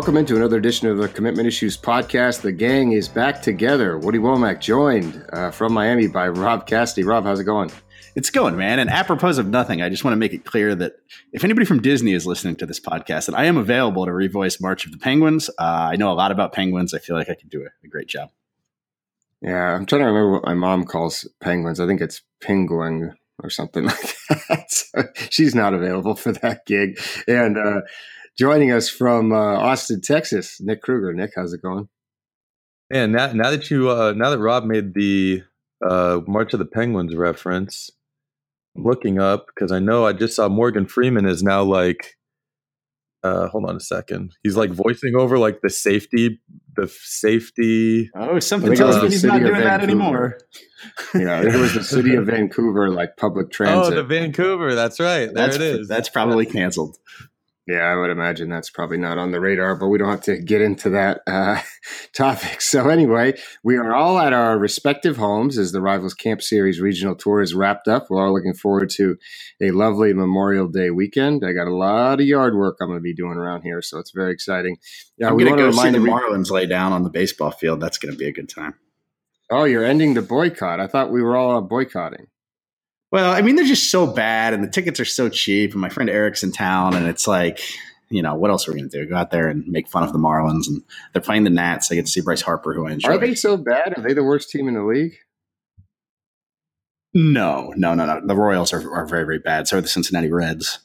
Welcome into another edition of the Commitment Issues podcast. The gang is back together. Woody Wommack joined uh, from Miami by Rob Cassidy. Rob, how's it going? It's going, man. And apropos of nothing, I just want to make it clear that if anybody from Disney is listening to this podcast, that I am available to revoice March of the Penguins. Uh, I know a lot about penguins. I feel like I can do a, a great job. Yeah, I'm trying to remember what my mom calls penguins. I think it's penguin or something like that. So she's not available for that gig. And uh, joining us from uh, Austin, Texas, Nick Krueger. Nick, how's it going? And now, now that you, uh, now that Rob made the uh, March of the Penguins reference, I'm looking up because I know I just saw Morgan Freeman is now like, uh, hold on a second. He's like voicing over like the safety, the safety. Oh, something tells me he's not doing that anymore. yeah, it was the city of Vancouver, like public transit. Oh, the Vancouver. That's right. There that's, it is. That's probably canceled. Yeah, I would imagine that's probably not on the radar, but we don't have to get into that uh, topic. So, anyway, we are all at our respective homes as the Rivals Camp Series regional tour is wrapped up. We're all looking forward to a lovely Memorial Day weekend. I got a lot of yard work I'm going to be doing around here, so it's very exciting. Yeah, I'm going to go remind the Marlins lay down on the baseball field. That's going to be a good time. Oh, you're ending the boycott. I thought we were all boycotting. Well, I mean, they're just so bad, and the tickets are so cheap. And my friend Eric's in town, and it's like, you know, what else are we going to do? Go out there and make fun of the Marlins, and they're playing the Nats. I get to see Bryce Harper, who I enjoy. Are they so bad? Are they the worst team in the league? No, no, no, no. The Royals are, are very, very bad. So are the Cincinnati Reds.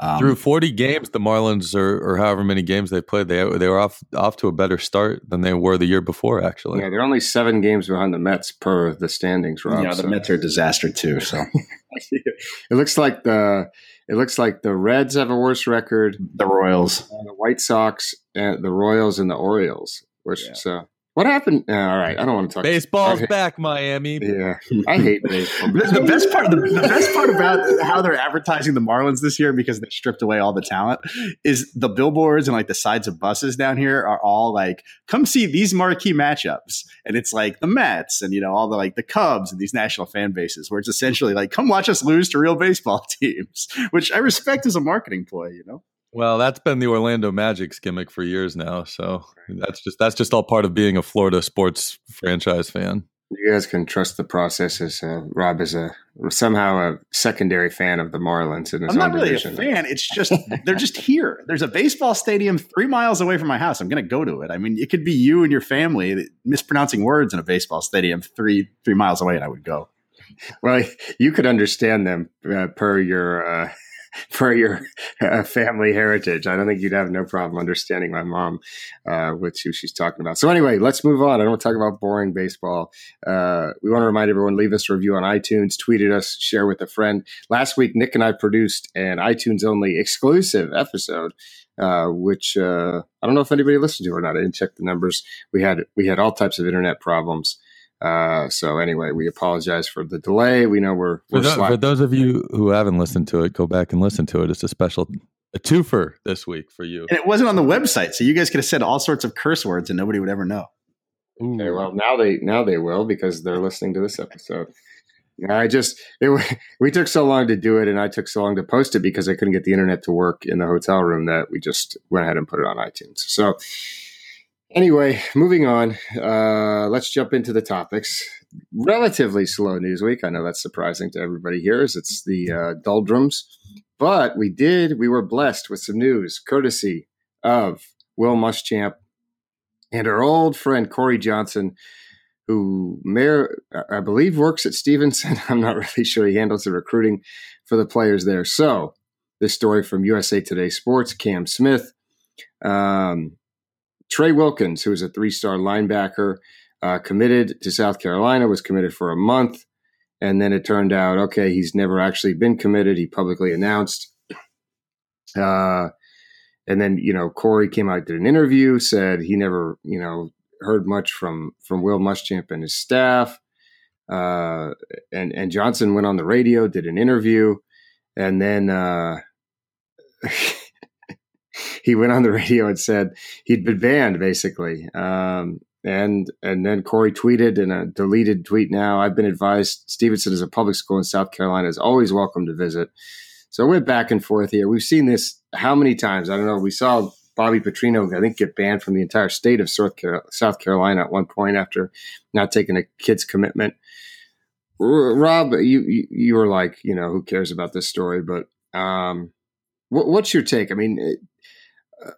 Um, Through 40 games, the Marlins, or, or however many games they played, they they were off off to a better start than they were the year before. Actually, yeah, they're only seven games behind the Mets per the standings. Rob, yeah, the so. Mets are a disaster too. So it looks like the it looks like the Reds have a worse record. The Royals, the White Sox, and the Royals, and the Orioles. Which yeah. so what happened? Uh, all right, I don't want to talk. Baseball's back, Miami. Yeah, I hate baseball. the, best part, the, the, best part about how they're advertising the Marlins this year because they stripped away all the talent is the billboards and like the sides of buses down here are all like, "Come see these marquee matchups," and it's like the Mets and you know all the like the Cubs and these national fan bases where it's essentially like, "Come watch us lose to real baseball teams," which I respect as a marketing ploy. You know. Well, that's been the Orlando Magic's gimmick for years now. So that's just that's just all part of being a Florida sports franchise fan. You guys can trust the process as uh, Rob is a somehow a secondary fan of the Marlins in his I'm not really division. a fan. It's just they're just here. There's a baseball stadium three miles away from my house. I'm going to go to it. I mean, it could be you and your family mispronouncing words in a baseball stadium three three miles away, and I would go. Well, you could understand them uh, per your. Uh, for your uh, family heritage. I don't think you'd have no problem understanding my mom, uh, with who she's talking about. So anyway, let's move on. I don't want to talk about boring baseball. Uh, we want to remind everyone, leave us a review on iTunes, tweet at us, share with a friend. Last week, Nick and I produced an iTunes only exclusive episode uh, which uh, I don't know if anybody listened to or not. I didn't check the numbers. We had we had all types of internet problems, uh, so anyway, we apologize for the delay. We know we're, we're for, for, those of you who haven't listened to it, go back and listen to it. It's a special a twofer this week for you. And it wasn't on the website, so you guys could have said all sorts of curse words and nobody would ever know. Okay, well now they now they will because they're listening to this episode. I just it, we took so long to do it, and I took so long to post it because I couldn't get the internet to work in the hotel room that we just went ahead and put it on iTunes. So Anyway, moving on. Uh, let's jump into the topics. Relatively slow news week. I know that's surprising to everybody here, as it's the uh, doldrums. But we did. We were blessed with some news, courtesy of Will Muschamp and our old friend Corey Johnson, who mayor, I believe works at Stephenson. I'm not really sure. He handles the recruiting for the players there. So this story from USA Today Sports, Cam Smith. Um, Trey Wilkins, who was a three star linebacker, uh, committed to South Carolina, was committed for a month. And then it turned out, okay, he's never actually been committed. He publicly announced. Uh, and then, you know, Corey came out, did an interview, said he never, you know, heard much from from Will Muschamp and his staff. Uh, and and Johnson went on the radio, did an interview, and then uh, he went on the radio and said he'd been banned basically. Um, and and then Corey tweeted in a deleted tweet now, I've been advised Stephenson is a public school in South Carolina is always welcome to visit. So we're back and forth here. We've seen this how many times? I don't know. We saw Bobby Petrino, I think, get banned from the entire state of South Carolina at one point after not taking a kid's commitment. Rob, you you were like, you know, who cares about this story? But um, what's your take? I mean,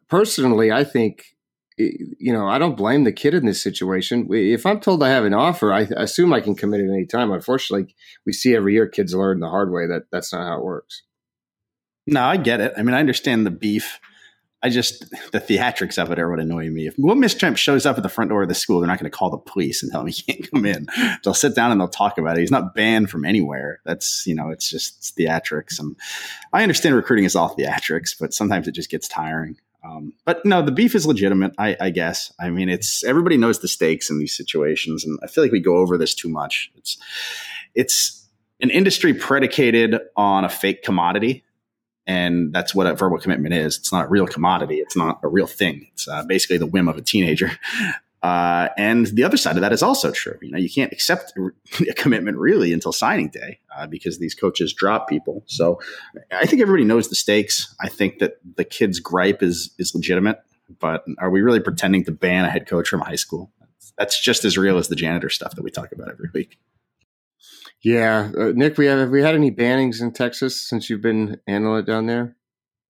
personally, I think you know, I don't blame the kid in this situation. If I'm told I have an offer, I assume I can commit at any time. Unfortunately, we see every year kids learn the hard way that that's not how it works. No, I get it. I mean, I understand the beef. I just the theatrics of it are what annoy me. If Will Muschamp shows up at the front door of the school, they're not going to call the police and tell him he can't come in. They'll sit down and they'll talk about it. He's not banned from anywhere. That's you know, it's just it's theatrics. And I understand recruiting is all theatrics, but sometimes it just gets tiring. Um, but no, the beef is legitimate. I, I, guess. I mean, it's everybody knows the stakes in these situations, and I feel like we go over this too much. It's it's an industry predicated on a fake commodity and that's what a verbal commitment is. It's not a real commodity. It's not a real thing. It's uh, basically the whim of a teenager. Uh, and the other side of that is also true. You know, you can't accept a commitment really until signing day uh, because these coaches drop people. So I think everybody knows the stakes. I think that the kid's gripe is is legitimate, but are we really pretending to ban a head coach from high school? That's just as real as the janitor stuff that we talk about every week. Yeah, uh, Nick, we have, have we had any bannings in Texas since you've been handling it down there?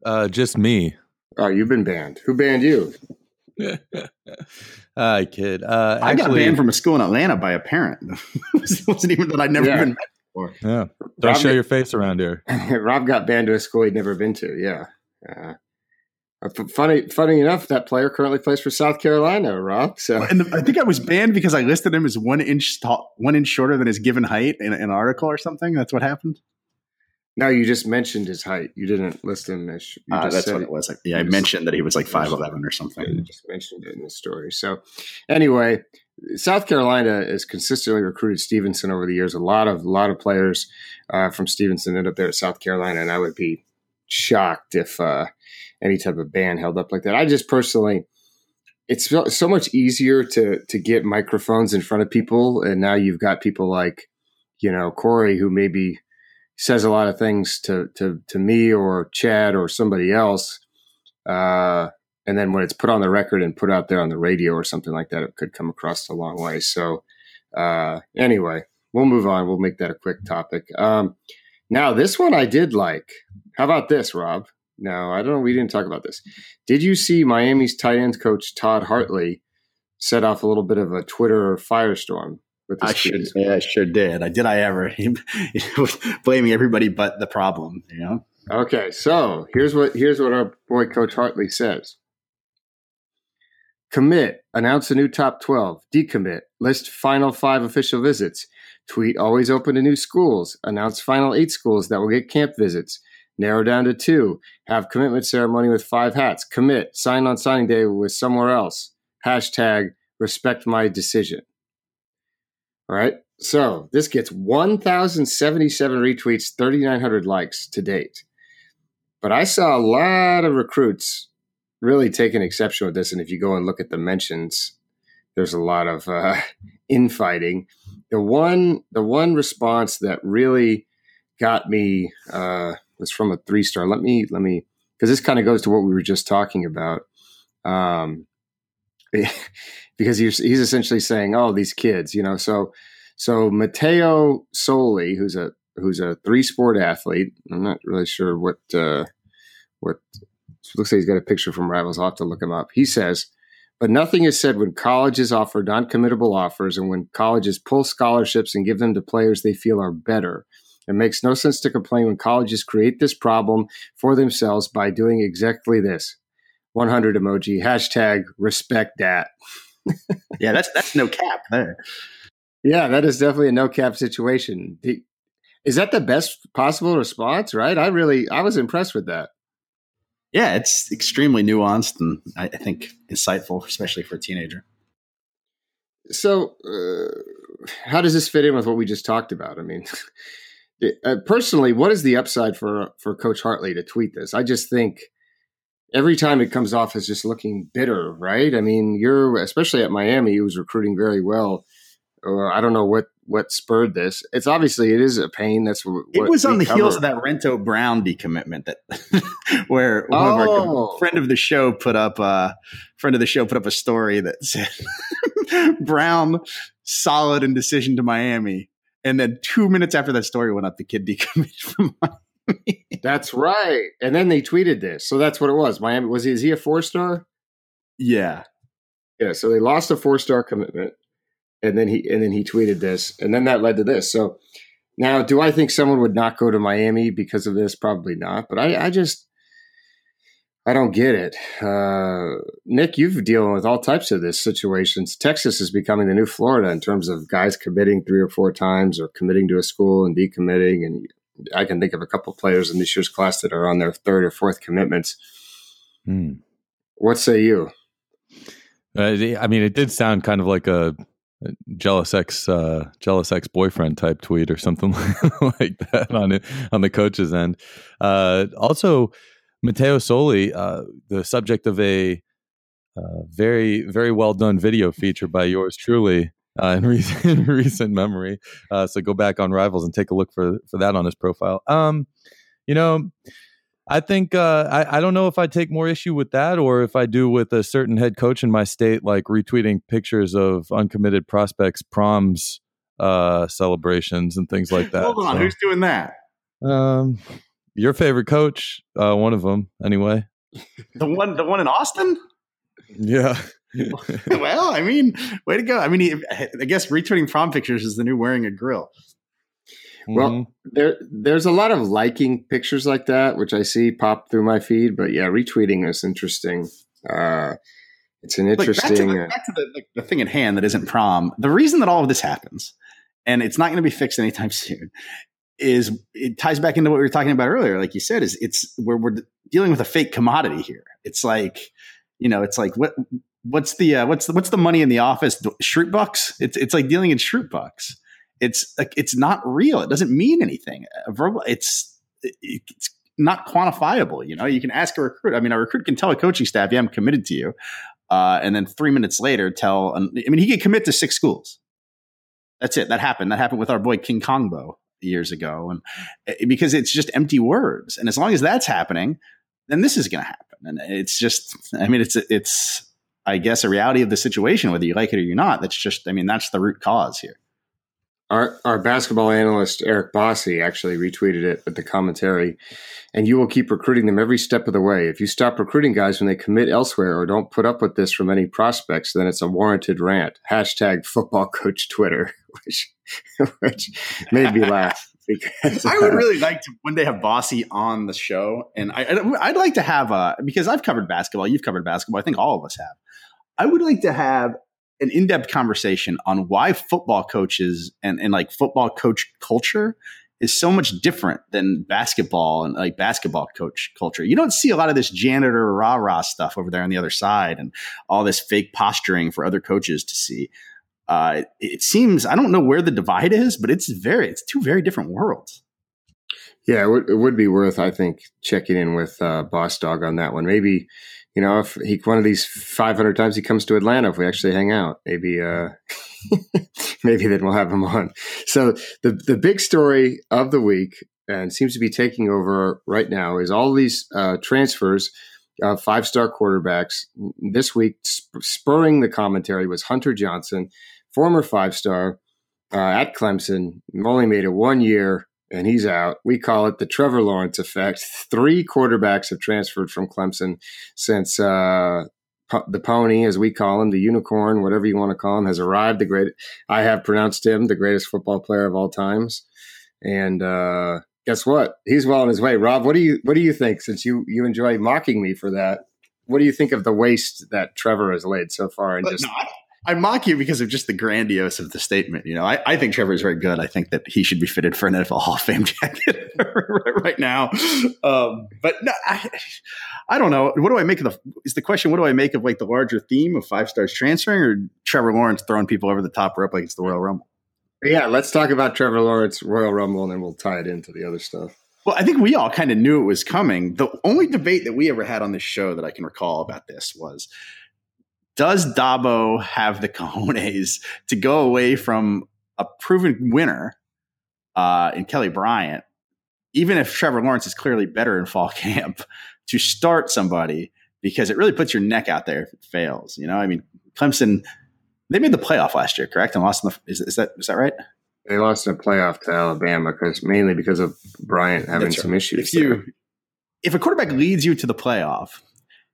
Uh, just me. Oh, you've been banned. Who banned you? I kid. Uh, I got banned from a school in Atlanta by a parent. it wasn't even that I'd never yeah. even met before. Yeah, don't Rob show your face around here. Rob got banned to a school he'd never been to. Yeah. Uh, Funny, funny enough, that player currently plays for South Carolina, Rob. So, and the, I think I was banned because I listed him as one inch tall, one inch shorter than his given height in, in an article or something. That's what happened. No, you just mentioned his height. You didn't list him as. Uh, that's what it, it was. Like, yeah, I mentioned that he was like five eleven or something. You just mentioned it in the story. So, anyway, South Carolina has consistently recruited Stephenson over the years. A lot of a lot of players uh, from Stephenson end up there at South Carolina, and I would be shocked if uh, any type of ban held up like that. I just personally, it's so much easier to to get microphones in front of people, and now you've got people like, you know, Corey who maybe says a lot of things to to to me or Chad or somebody else, uh, and then when it's put on the record and put out there on the radio or something like that, it could come across a long way. So, uh, anyway, we'll move on. We'll make that a quick topic. Um, now, this one I did like. How about this, Rob? No, I don't know. We didn't talk about this. Did you see Miami's tight end coach Todd Hartley set off a little bit of a Twitter firestorm? With I sure, yeah, I sure did. I did. I ever blaming everybody but the problem. You know. Okay, so here's what here's what our boy Coach Hartley says. Commit, announce a new top 12, decommit, list final five official visits, tweet always open to new schools, announce final eight schools that will get camp visits, narrow down to two, have commitment ceremony with five hats, commit, sign on signing day with somewhere else, hashtag respect my decision. All right. So this gets 1,077 retweets, 3,900 likes to date. But I saw a lot of recruits really taking exception with this. And if you go and look at the mentions, there's a lot of uh, infighting. The one, the one response that really got me uh, was from a three star. Let me let me because this kind of goes to what we were just talking about. Um, because he's he's essentially saying, "Oh, these kids," you know. So so Matteo Soli, who's a who's a three sport athlete. I'm not really sure what uh, what looks like he's got a picture from Rivals. I'll have to look him up. He says, but nothing is said when colleges offer non-committable offers and when colleges pull scholarships and give them to players they feel are better. It makes no sense to complain when colleges create this problem for themselves by doing exactly this. 100 emoji, hashtag respect that. yeah, that's that's no cap there. Yeah, that is definitely a no cap situation. Is that the best possible response? Right? I really, I was impressed with that. Yeah, it's extremely nuanced and I, think insightful, especially for a teenager. So, uh, how does this fit in with what we just talked about? I mean, uh, personally, what is the upside for for Coach Hartley to tweet this? I just think every time it comes off as just looking bitter, right? I mean, you're especially at Miami, he was recruiting very well. Or I don't know what what spurred this. It's obviously it is a pain. That's what it was on the heels of that Rento Brown decommitment that where one oh. of our friend of the show put up a uh, friend of the show put up a story that said Brown solid indecision to Miami, and then two minutes after that story went up, the kid decommitted from Miami. That's right, and then they tweeted this, so that's what it was. Miami was he? Is he a four star? Yeah, yeah. So they lost a four star commitment and then he and then he tweeted this, and then that led to this. So now, do I think someone would not go to Miami because of this? Probably not. But I, I just I don't get it. Uh, Nick, you've dealing with all types of this situations. Texas is becoming the new Florida in terms of guys committing three or four times or committing to a school and decommitting. And I can think of a couple of players in this year's class that are on their third or fourth commitments. Hmm. What say you? Uh, I mean, it did sound kind of like a jealous ex uh, jealous ex boyfriend type tweet or something like that on it on the coach's end. Uh, also, Matteo Soli, uh, the subject of a uh, very very well done video feature by yours truly. Uh, in, recent, in recent memory, uh, so go back on Rivals and take a look for for that on his profile. Um, you know, I think uh, I, I don't know if I take more issue with that or if I do with a certain head coach in my state, like retweeting pictures of uncommitted prospects, proms, uh, celebrations, and things like that. Hold on, so, who's doing that? Um, your favorite coach, uh, one of them, anyway. the one, the one in Austin. Yeah. well, I mean, way to go. I mean, I guess retweeting prom pictures is the new wearing a grill. Well, mm-hmm. there there's a lot of liking pictures like that, which I see pop through my feed. But yeah, retweeting is interesting. Uh, it's an interesting. Like back to, the, back to the, like, the thing at hand that isn't prom. The reason that all of this happens, and it's not going to be fixed anytime soon, is it ties back into what we were talking about earlier. Like you said, is it's we're we're dealing with a fake commodity here. It's like you know, it's like what what's the uh, what's the, what's the money in the office? Schrute bucks. It's it's like dealing in Schrute bucks it's like it's not real. It doesn't mean anything. verbal, it's it's not quantifiable. You know, you can ask a recruit. I mean, a recruit can tell a coaching staff, "Yeah, I'm committed to you," uh, and then three minutes later, tell. I mean, he could commit to six schools. That's it. That happened. That happened with our boy King Kongbo years ago, and eh, because it's just empty words. And as long as that's happening, then this is going to happen. And it's just, I mean, it's it's, I guess, a reality of the situation, whether you like it or you're not. That's just, I mean, that's the root cause here. Our, our basketball analyst Eric Bossi actually retweeted it with the commentary, and you will keep recruiting them every step of the way. If you stop recruiting guys when they commit elsewhere or don't put up with this from any prospects, then it's a warranted rant. Hashtag football coach Twitter, which which made me laugh. Because, I would uh, really like to one day have Bossy on the show, and I, I'd like to have a because I've covered basketball, you've covered basketball. I think all of us have. I would like to have an in-depth conversation on why football coaches and, and like football coach culture is so much different than basketball and like basketball coach culture. You don't see a lot of this janitor rah rah stuff over there on the other side and all this fake posturing for other coaches to see. Uh, it seems I don't know where the divide is, but it's very it's two very different worlds. Yeah, it would, it would be worth I think checking in with uh, Boss Dog on that one. Maybe you know, if he one of these 500 times he comes to Atlanta, if we actually hang out, maybe, uh, maybe then we'll have him on. So the the big story of the week and seems to be taking over right now is all these uh, transfers of five star quarterbacks. This week, sp- spurring the commentary was Hunter Johnson, former five star uh, at Clemson, only made it one year and he's out. We call it the Trevor Lawrence effect. Three quarterbacks have transferred from Clemson since uh, the pony, as we call him, the unicorn, whatever you want to call him, has arrived. The great, I have pronounced him the greatest football player of all times. And uh, guess what? He's well on his way. Rob, what do you what do you think? Since you you enjoy mocking me for that, what do you think of the waste that Trevor has laid so far? And just no, I mock you because of just the grandiose of the statement. You know, I, I think Trevor is very good. I think that he should be fitted for an NFL Hall of Fame jacket right now. Um, but no, I, I don't know. What do I make of the? Is the question? What do I make of like the larger theme of five stars transferring, or Trevor Lawrence throwing people over the top rope like it's the Royal Rumble? Yeah, let's talk about Trevor Lawrence Royal Rumble, and then we'll tie it into the other stuff. Well, I think we all kind of knew it was coming. The only debate that we ever had on this show that I can recall about this was does Dabo have the cojones to go away from a proven winner uh, in Kelly Bryant, even if Trevor Lawrence is clearly better in fall camp, to start somebody because it really puts your neck out there if it fails. You know, I mean, Clemson, they made the playoff last year, correct? And lost in the is, is that is that right? They lost in a playoff to Alabama because mainly because of Bryant having That's some issues. If you there. if a quarterback leads you to the playoff,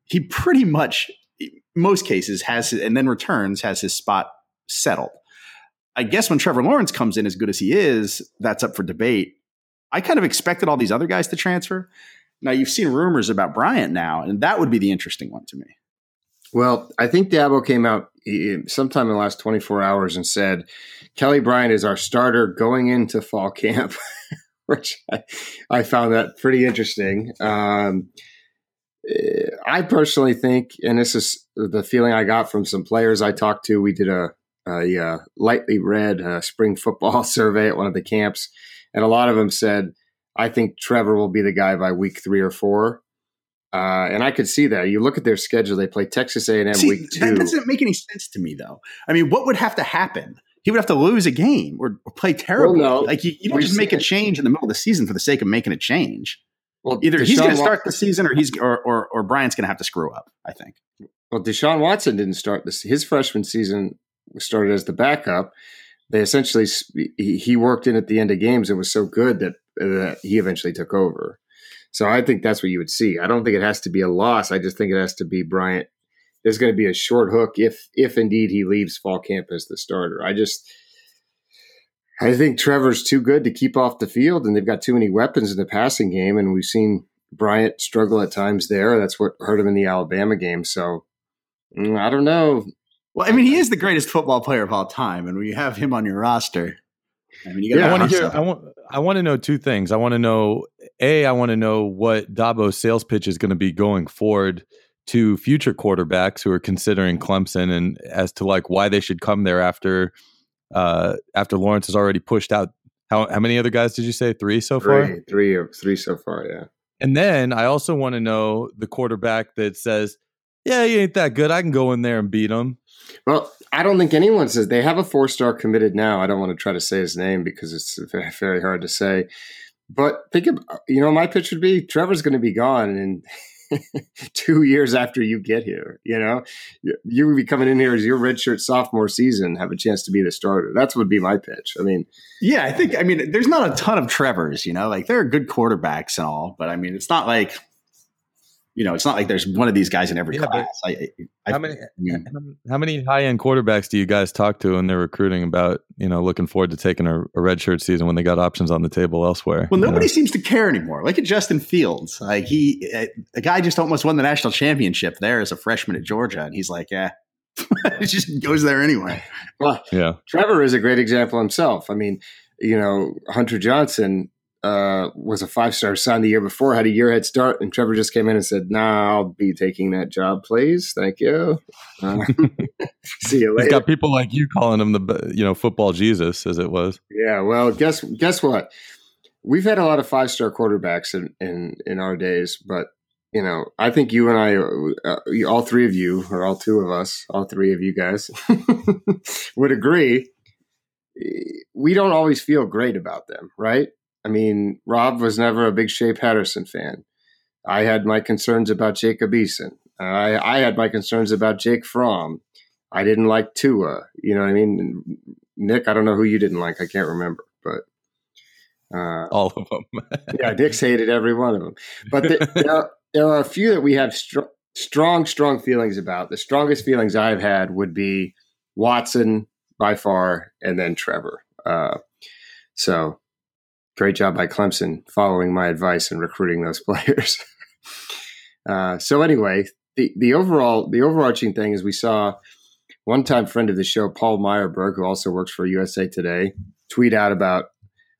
he pretty much most cases has and then returns has his spot settled. I guess when Trevor Lawrence comes in as good as he is, that's up for debate. I kind of expected all these other guys to transfer. Now you've seen rumors about Bryant now, and that would be the interesting one to me. Well, I think Dabo came out sometime in the last 24 hours and said Kelly Bryant is our starter going into fall camp, which I, I found that pretty interesting. Um, I personally think, and this is the feeling I got from some players I talked to. We did a, a, uh lightly read uh, spring football survey at one of the camps, and a lot of them said, "I think Trevor will be the guy by week three or four. Uh, and I could see that. You look at their schedule; they play Texas A&M week two. that doesn't make any sense to me, though. I mean, what would have to happen? He would have to lose a game or, or play terribly. Well, no. like you, you don't We've just make a change in the middle of the season for the sake of making a change. Well, Either he's going to start the season, or he's or or, or Bryant's going to have to screw up. I think. Well, Deshaun Watson didn't start this. His freshman season started as the backup. They essentially he, he worked in at the end of games and was so good that that he eventually took over. So I think that's what you would see. I don't think it has to be a loss. I just think it has to be Bryant. There's going to be a short hook if if indeed he leaves fall camp as the starter. I just I think Trevor's too good to keep off the field, and they've got too many weapons in the passing game, and we've seen Bryant struggle at times there. That's what hurt him in the Alabama game. So mm, I don't know. Well, I mean, he is the greatest football player of all time, and when you have him on your roster, I mean, you got Yeah, I want to hear. I want. I want to know two things. I want to know a. I want to know what Dabo's sales pitch is going to be going forward to future quarterbacks who are considering Clemson, and as to like why they should come there after uh after Lawrence has already pushed out. How how many other guys did you say? Three so far. Three, three, or three so far. Yeah. And then I also want to know the quarterback that says, "Yeah, he ain't that good. I can go in there and beat him." Well, I don't think anyone says they have a four star committed now. I don't want to try to say his name because it's very, hard to say. But think of, you know, my pitch would be Trevor's going to be gone in two years after you get here. You know, you, would be coming in here as your redshirt sophomore season, have a chance to be the starter. That's would be my pitch. I mean, Yeah, I think. I mean, there's not a ton of Trevors. You know, like there are good quarterbacks and all, but I mean, it's not like. You know, it's not like there's one of these guys in every Yeah, class. I, I, How many mean, how many high end quarterbacks do you guys talk to when they're recruiting about you know looking forward to taking a, a red shirt season when they got options on the table elsewhere? Well, you know? nobody seems to care anymore. Look at Justin Fields. Like he, eh, a guy just almost won the national championship there as a freshman at Georgia, and he's like, yeah, it just goes there anyway. well, Yeah, Trevor is a great example himself. I mean, you know, Hunter Johnson uh, was a five star signed the year before, had a year head start, and Trevor just came in and said, "Nah, I'll be taking that job, please. Thank you. Uh, see you he's later." got people like you calling him the you know football Jesus as it was. yeah. Well, guess guess what? We've had a lot of five star quarterbacks in, in in our days, but you know, I think you and I, uh, you- all three of you, or all two of us, all three of you guys, would agree. We don't always feel great about them, right? I mean, Rob was never a big Shea Patterson fan. I had my concerns about Jacob Eason. I, I had my concerns about Jake Fromm. I didn't like Tua. You know what I mean? Nick, I don't know who you didn't like. I can't remember, but uh, All of them. yeah, Dick's hated every one of them. But the, there, are, there are a few that we have str- strong, strong feelings about. The strongest feelings I've had would be Watson by far, and then Trevor. Uh, so great job by Clemson following my advice and recruiting those players. uh, so anyway, the the overall the overarching thing is we saw one time friend of the show Paul Myerberg, who also works for USA Today, tweet out about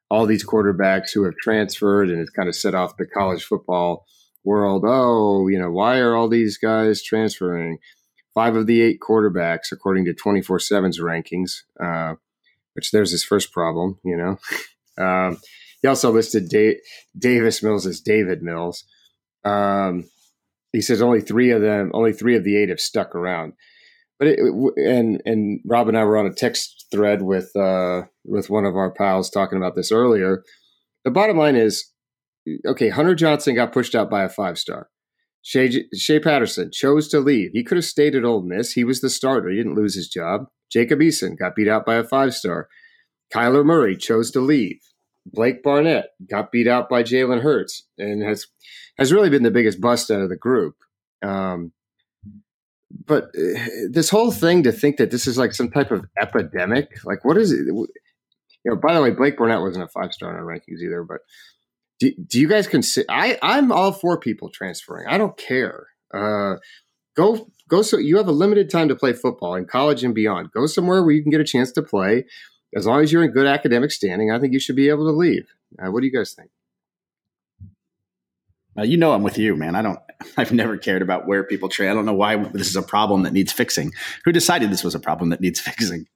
all these quarterbacks who have transferred and it's kind of set off the college football world. Oh, you know, why are all these guys transferring? Five of the eight quarterbacks, according to 24 7's rankings, uh, which there's his first problem, you know. Um, he also listed da- Davis Mills as David Mills. Um, he says only three of them, only three of the eight have stuck around. but it, and and Rob and I were on a text thread with uh, with one of our pals talking about this earlier. The bottom line is, okay, Hunter Johnson got pushed out by a five star. Shea, Shea Patterson chose to leave. He could have stayed at Ole Miss. He was the starter. He didn't lose his job. Jacob Eason got beat out by a five star. Kyler Murray chose to leave. Blake Barnett got beat out by Jalen Hurts and has has really been the biggest bust out of the group. Um, but uh, this whole thing to think that this is like some type of epidemic, like what is it? You know, by the way, Blake Barnett wasn't a five star in our rankings either. But do, do you guys consider? I I'm all for people transferring. I don't care. Uh, go go so you have a limited time to play football in college and beyond. Go somewhere where you can get a chance to play. As long as you're in good academic standing, I think you should be able to leave. Uh, what do you guys think? Uh, you know, I'm with you, man. I don't. I've never cared about where people trade. I don't know why this is a problem that needs fixing. Who decided this was a problem that needs fixing?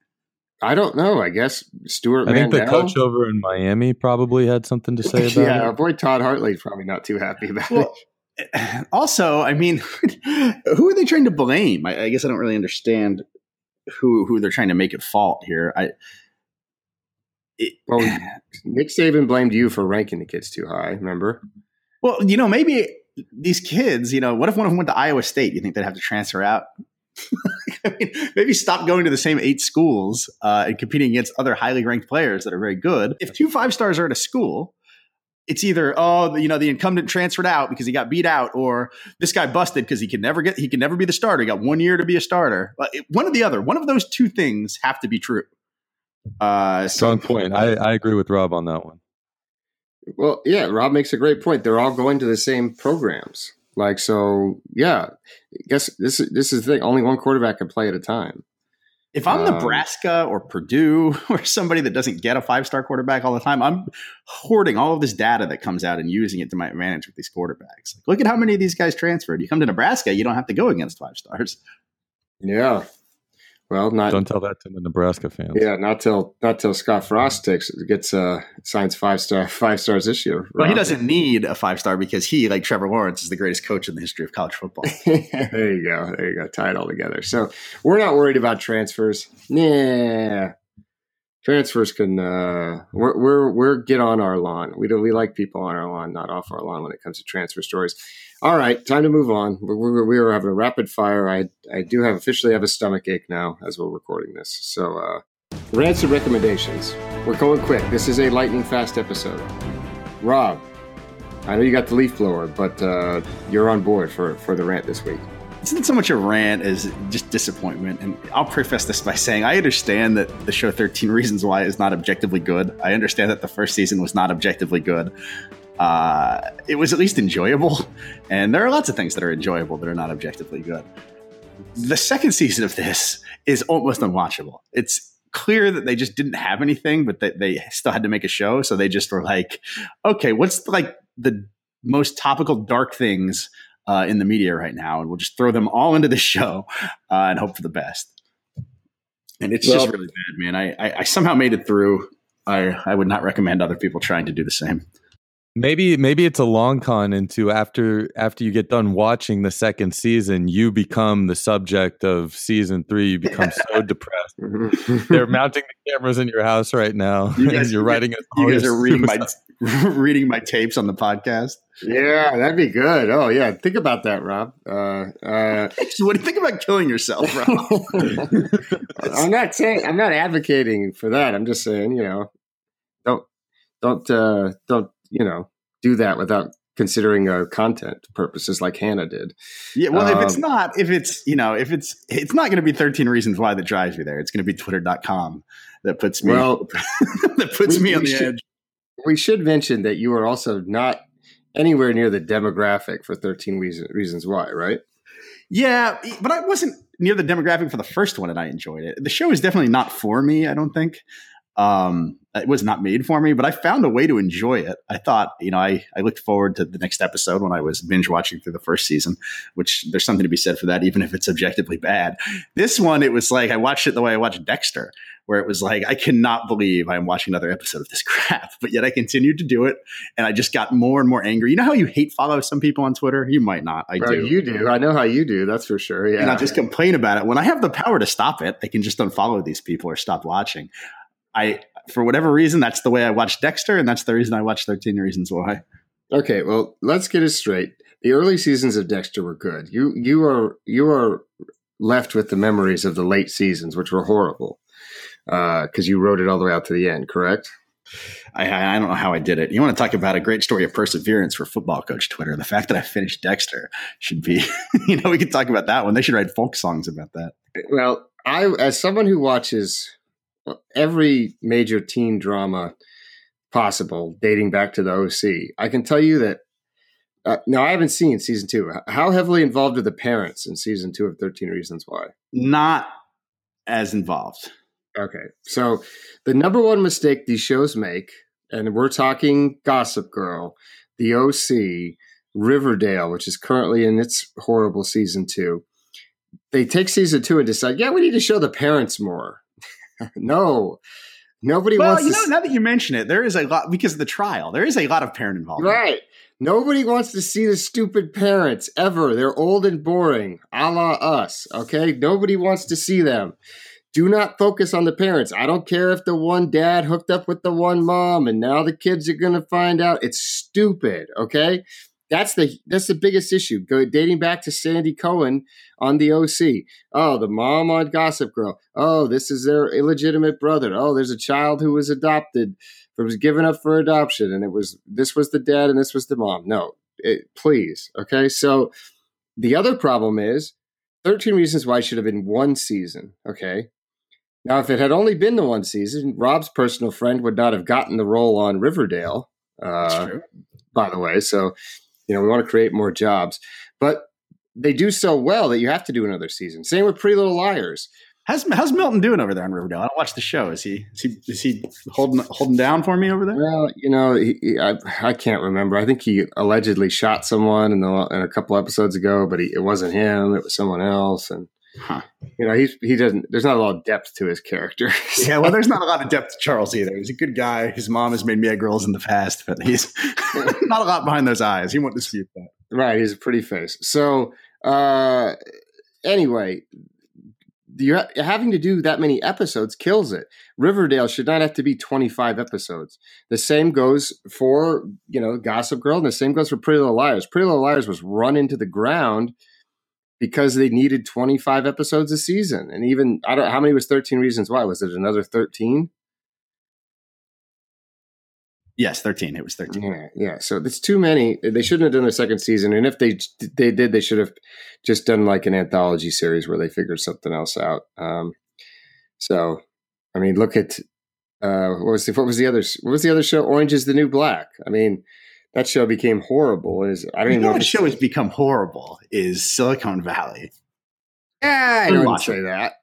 I don't know. I guess Stuart. I think the coach over in Miami probably had something to say about yeah, it. Yeah, our boy Todd Hartley's probably not too happy about well, it. Also, I mean, who are they trying to blame? I, I, guess I don't really understand who who they're trying to make at fault here. I. It, well, Nick Saban blamed you for ranking the kids too high. Remember? Well, you know, maybe these kids, you know, what if one of them went to Iowa State? You think they'd have to transfer out? I mean, maybe stop going to the same eight schools uh, and competing against other highly ranked players that are very good. If two five stars are at a school, it's either oh you know the incumbent transferred out because he got beat out, or this guy busted because he can never get he can never be the starter. He got one year to be a starter. One or the other. One of those two things have to be true. Uh, Strong point. I, I agree with Rob on that one. Well, yeah, Rob makes a great point. They're all going to the same programs. Like so, yeah. I guess this this is the thing. Only one quarterback can play at a time. If I'm um, Nebraska or Purdue or somebody that doesn't get a five star quarterback all the time, I'm hoarding all of this data that comes out and using it to my advantage with these quarterbacks. Like, look at how many of these guys transferred. You come to Nebraska, you don't have to go against five stars. Yeah, well, not don't tell that to the Nebraska fans. Yeah, not till not till Scott Frost takes gets uh signs five star five stars this year. Well, he doesn't need a five star because he, like Trevor Lawrence, is the greatest coach in the history of college football. there you go. There you go. Tie it all together. So we're not worried about transfers. Yeah, transfers can uh we're we're we're get on our lawn. We do we like people on our lawn, not off our lawn when it comes to transfer stories. All right, time to move on. We're, we're, having a rapid fire. I I do have officially have a stomach ache now as we're recording this. So uh, rants and recommendations. We're going quick. This is a lightning fast episode. Rob, I know you got the leaf blower, but uh, you're on board for for the rant this week. It's not so much a rant as just disappointment. And I'll preface this by saying I understand that the show 13 Reasons Why is not objectively good. I understand that the first season was not objectively good uh, it was at least enjoyable. And there are lots of things that are enjoyable that are not objectively good. The second season of this is almost unwatchable. It's clear that they just didn't have anything, but that they still had to make a show. So they just were like, okay, what's like the most topical dark things uh, in the media right now? And we'll just throw them all into the show uh, and hope for the best. And it's well, just really bad, man. I, I, I somehow made it through. I, I would not recommend other people trying to do the same. Maybe maybe it's a long con into after after you get done watching the second season, you become the subject of season three. You become so depressed. They're mounting the cameras in your house right now, you guys, and you're writing. You guys are reading my reading my tapes on the podcast. Yeah, that'd be good. Oh yeah, think about that, Rob. Uh, uh, what do you think about killing yourself, Rob? I'm not saying I'm not advocating for that. I'm just saying, you know, don't don't uh, don't you know, do that without considering uh, content purposes like Hannah did. Yeah, well, um, if it's um, not, if it's, you know, if it's, it's not going to be 13 reasons why that drives me there. It's going to be twitter.com that puts me, well, that puts we, me on the should, edge. We should mention that you are also not anywhere near the demographic for 13 reason, reasons why, right? Yeah, but I wasn't near the demographic for the first one and I enjoyed it. The show is definitely not for me, I don't think. Um, it was not made for me, but I found a way to enjoy it. I thought, you know, I, I looked forward to the next episode when I was binge watching through the first season, which there's something to be said for that, even if it's objectively bad. This one, it was like I watched it the way I watched Dexter, where it was like, I cannot believe I'm watching another episode of this crap. But yet I continued to do it. And I just got more and more angry. You know how you hate follow some people on Twitter? You might not. I right, do. You do. I know how you do. That's for sure. Yeah. And I just complain about it. When I have the power to stop it, I can just unfollow these people or stop watching. I, for whatever reason, that's the way I watched Dexter. And that's the reason I watched 13 Reasons Why. Okay. Well, let's get it straight. The early seasons of Dexter were good. You, you are, you are left with the memories of the late seasons, which were horrible because uh, you wrote it all the way out to the end, correct? I, I, don't know how I did it. You want to talk about a great story of perseverance for football coach Twitter? The fact that I finished Dexter should be, you know, we could talk about that one. They should write folk songs about that. Well, I, as someone who watches every major teen drama possible dating back to the OC, I can tell you that. Uh, now, I haven't seen season two. How heavily involved are the parents in season two of 13 Reasons Why? Not as involved. Okay. So the number one mistake these shows make, and we're talking Gossip Girl, The OC, Riverdale, which is currently in its horrible season two. They take season two and decide, yeah, we need to show the parents more. no. Nobody well, wants you know, now that you mention it, there is a lot because of the trial. There is a lot of parent involvement. Right. Nobody wants to see the stupid parents ever. They're old and boring, a la us. Okay. Nobody wants to see them do not focus on the parents. I don't care if the one dad hooked up with the one mom and now the kids are going to find out. It's stupid, okay? That's the that's the biggest issue. Go dating back to Sandy Cohen on the OC. Oh, the mom on Gossip Girl. Oh, this is their illegitimate brother. Oh, there's a child who was adopted, or was given up for adoption, and it was this was the dad and this was the mom. No, it, please, okay. So the other problem is 13 Reasons Why should have been one season, okay? Now, if it had only been the one season, Rob's personal friend would not have gotten the role on Riverdale. Uh, by the way, so you know we want to create more jobs, but they do so well that you have to do another season. Same with Pretty Little Liars. How's how's Melton doing over there on Riverdale? I don't watch the show. Is he is he is he holding holding down for me over there? Well, you know, he, he, I I can't remember. I think he allegedly shot someone in the in a couple episodes ago, but he, it wasn't him. It was someone else, and Huh. You know, he's he doesn't. There's not a lot of depth to his character. Yeah, well, there's not a lot of depth to Charles either. He's a good guy. His mom has made me a girls in the past, but he's not a lot behind those eyes. He won't dispute that. Right, he's a pretty face. So, uh, anyway, you're having to do that many episodes kills it. Riverdale should not have to be 25 episodes. The same goes for you know Gossip Girl, and the same goes for Pretty Little Liars. Pretty Little Liars was run into the ground because they needed 25 episodes a season. And even, I don't how many was 13 Reasons Why? Was it another 13? Yes, 13. It was 13. Yeah, yeah. So it's too many. They shouldn't have done a second season. And if they they did, they should have just done like an anthology series where they figured something else out. Um, so, I mean, look at uh, what was the, what was the other what was the other show? Orange is the New Black. I mean, that show became horrible. Is I don't you even know, what show has become horrible is Silicon Valley. Yeah, I don't say that.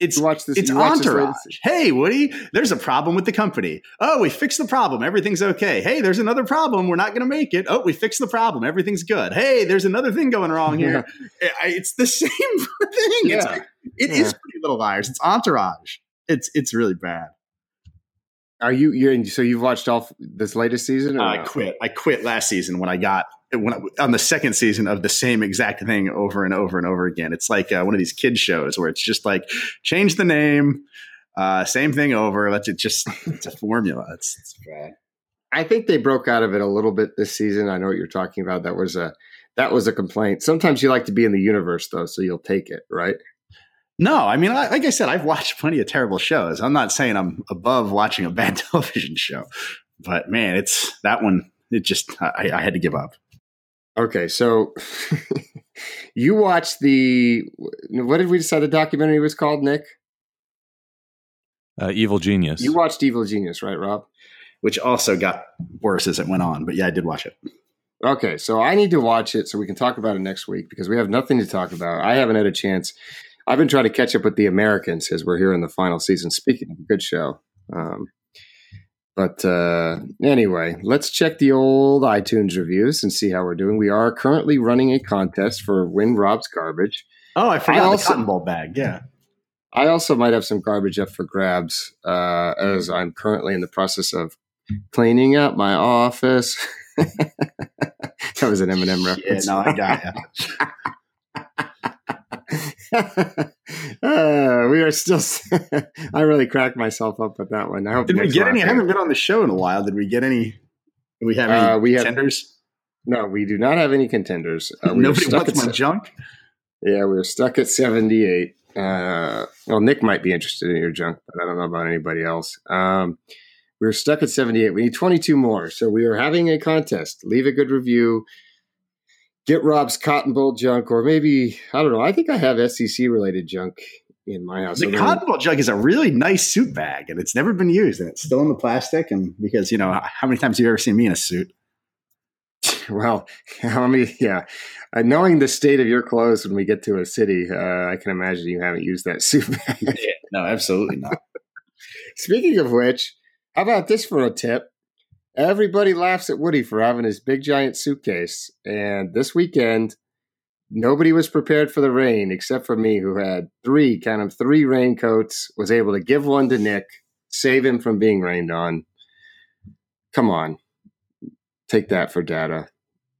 It's watch this. It's Entourage. Hey, Woody, there's a problem with the company. Oh, we fixed the problem. Everything's okay. Hey, there's another problem. We're not going to make it. Oh, we fixed the problem. Everything's good. Hey, there's another thing going wrong here. Yeah. It's the same thing. Yeah. It's, it yeah. is Pretty Little Liars. It's Entourage. It's it's really bad. Are you you're in, so you've watched all this latest season? I quit. I quit last season when I got when I, on the second season of the same exact thing over and over and over again. It's like uh, one of these kids shows where it's just like change the name, uh, same thing over. Let's it just it's a formula. It's, it's bad. I think they broke out of it a little bit this season. I know what you're talking about. That was a that was a complaint. Sometimes you like to be in the universe though, so you'll take it, right? No, I mean, like I said, I've watched plenty of terrible shows. I'm not saying I'm above watching a bad television show, but man, it's that one. It just I, I had to give up. Okay, so you watched the what did we decide the documentary was called, Nick? Uh, Evil Genius. You watched Evil Genius, right, Rob? Which also got worse as it went on, but yeah, I did watch it. Okay, so I need to watch it so we can talk about it next week because we have nothing to talk about. I haven't had a chance I've been trying to catch up with the Americans as we're here in the final season. Speaking of a good show. Um, but uh, anyway, let's check the old iTunes reviews and see how we're doing. We are currently running a contest for Win Rob's Garbage. Oh, I forgot I also, the Cotton Bowl bag. Yeah. I also might have some garbage up for grabs uh, as I'm currently in the process of cleaning up my office. that was an Eminem reference. Yeah, no, I got you. uh, we are still. I really cracked myself up with that one. I hope. Did we get any? I haven't been on the show in a while. Did we get any? Do we have any Uh, we have- contenders? No, we do not have any contenders. Uh, we Nobody wants at my se- junk. Yeah, we are stuck at 78. Uh, well, Nick might be interested in your junk, but I don't know about anybody else. Um, we're stuck at 78. We need 22 more. So we are having a contest. Leave a good review. Get Rob's Cotton Bowl junk, or maybe, I don't know. I think I have SEC related junk in my house. The Cotton Bowl jug is a really nice suit bag, and it's never been used, and it's still in the plastic. And because you know, how many times have you ever seen me in a suit? Well, how many? Yeah, uh, knowing the state of your clothes when we get to a city, uh, I can imagine you haven't used that suit bag. No, absolutely not. Speaking of which, how about this for a tip? Everybody laughs at Woody for having his big giant suitcase, and this weekend, nobody was prepared for the rain except for me, who had three, count them, three raincoats. Was able to give one to Nick, save him from being rained on. Come on, take that for data.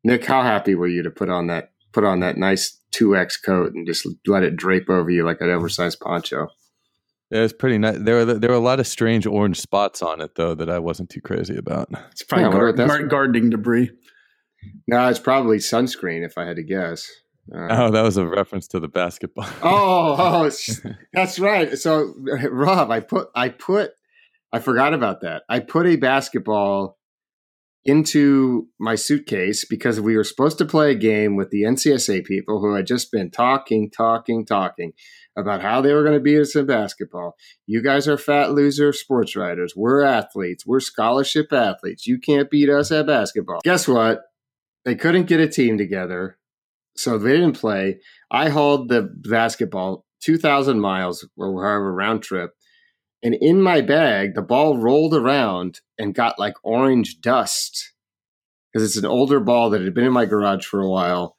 Nick, how happy were you to put on that put on that nice two X coat and just let it drape over you like an oversized poncho? Yeah, it's pretty nice. There were there were a lot of strange orange spots on it though that I wasn't too crazy about. It's probably Yeah, I gar- that's- gar- gardening debris. No, it's probably sunscreen if I had to guess. Uh, Oh, that was a reference to the basketball. oh, oh, that's right. So, Rob, I put, I put, I forgot about that. I put a basketball into my suitcase because we were supposed to play a game with the NCSA people who had just been talking, talking, talking about how they were going to beat us in basketball. You guys are fat loser sports writers. We're athletes. We're scholarship athletes. You can't beat us at basketball. Guess what? They couldn't get a team together. So they didn't play. I hauled the basketball 2,000 miles or however round trip. And in my bag, the ball rolled around and got like orange dust because it's an older ball that had been in my garage for a while.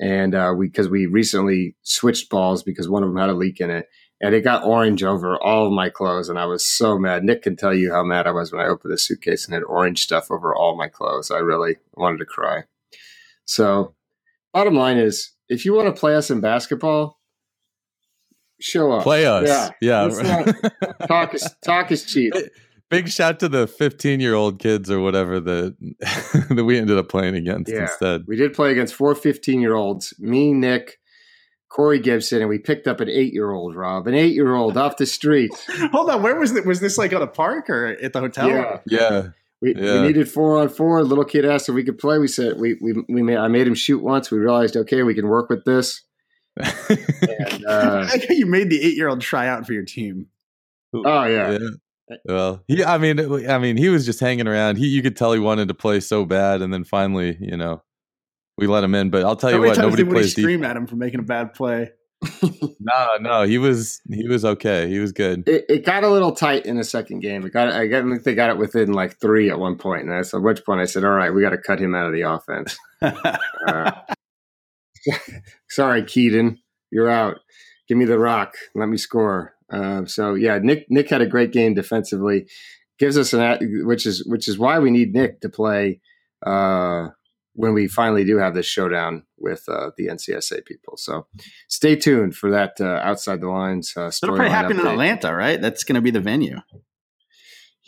And uh, we, because we recently switched balls because one of them had a leak in it. And it got orange over all of my clothes. And I was so mad. Nick can tell you how mad I was when I opened the suitcase and had orange stuff over all my clothes. I really wanted to cry. So, bottom line is if you want to play us in basketball, show up. Play us. Yeah. Yeah. Let's Talk is talk is cheap. Big shout to the 15 year old kids or whatever that that we ended up playing against Yeah. instead. We did play against four 15 year olds, me, Nick, Corey Gibson, and we picked up an eight year old, Rob, an eight year old off the street. Hold on, where was it? Was this like at a park or at the hotel? Yeah. Yeah. We, Yeah. we needed four on four. Little kid asked if we could play. We said we we we made, I made him shoot once. We realized okay, we can work with this. And uh, I like you made the eight-year-old try out for your team. oh yeah, Yeah. Well, he, I mean, I mean, he was just hanging around. He, you could tell he wanted to play so bad, and then finally, you know, we let him in. But I'll tell How you what, nobody did Woody plays. scream at him for making a bad play? No, no, he was he was okay. He was good. it, it got a little tight in the second game. It got I got I think they got it within like three at one point, and I said, at which point I said, all right, we got to cut him out of the offense. Uh, sorry, Keaton, you're out. Give me the rock. Let me score. Uh, so yeah, Nick Nick had a great game defensively. Gives us an which is which is why we need Nick to play uh, when we finally do have this showdown with uh, the NCSA people. So stay tuned for that uh, outside the lines. Uh, It'll probably happen in. Atlanta, right? That's going to be the venue.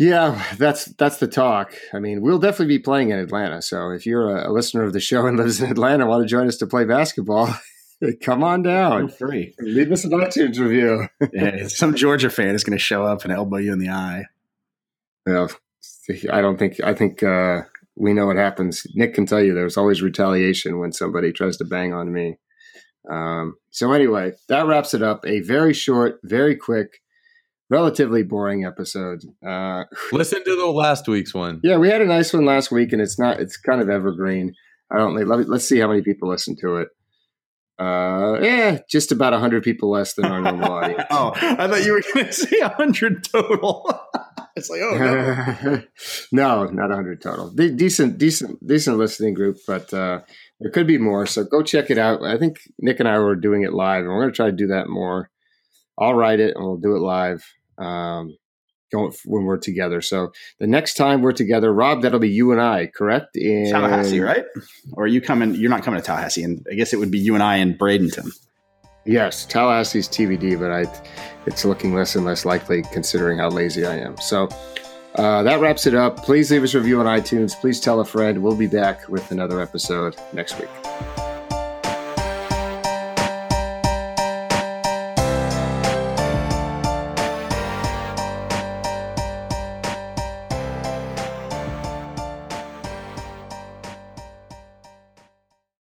Yeah, that's that's the talk. I mean, we'll definitely be playing in Atlanta. So if you're a, a listener of the show and lives in Atlanta, want to join us to play basketball, come on Feel down. free. Leave us an iTunes review. Yeah, some Georgia fan is going to show up and elbow you in the eye. Well, I don't think I think uh, we know what happens. Nick can tell you there's always retaliation when somebody tries to bang on me. Um, so anyway, that wraps it up. A very short, very quick, relatively boring episode. Uh, Listen to the last week's one. Yeah, we had a nice one last week, and it's not. It's kind of evergreen. I don't. Let me, let's see how many people listen to it. Uh, yeah, just about hundred people less than our normal audience. Oh, I thought you were going to say 100 total. it's like, oh, no. no, not hundred total. De- decent, decent, decent listening group, but uh, there could be more. So go check it out. I think Nick and I were doing it live, and we're going to try to do that more I'll write it and we'll do it live. Um, going when we're together. So the next time we're together, Rob, that'll be you and I, correct? In Tallahassee, right? Or are you coming? You're not coming to Tallahassee, and I guess it would be you and I in Bradenton. Yes, Tallahassee's TBD, but I, it's looking less and less likely considering how lazy I am. So uh, that wraps it up. Please leave us a review on iTunes. Please tell a friend. We'll be back with another episode next week.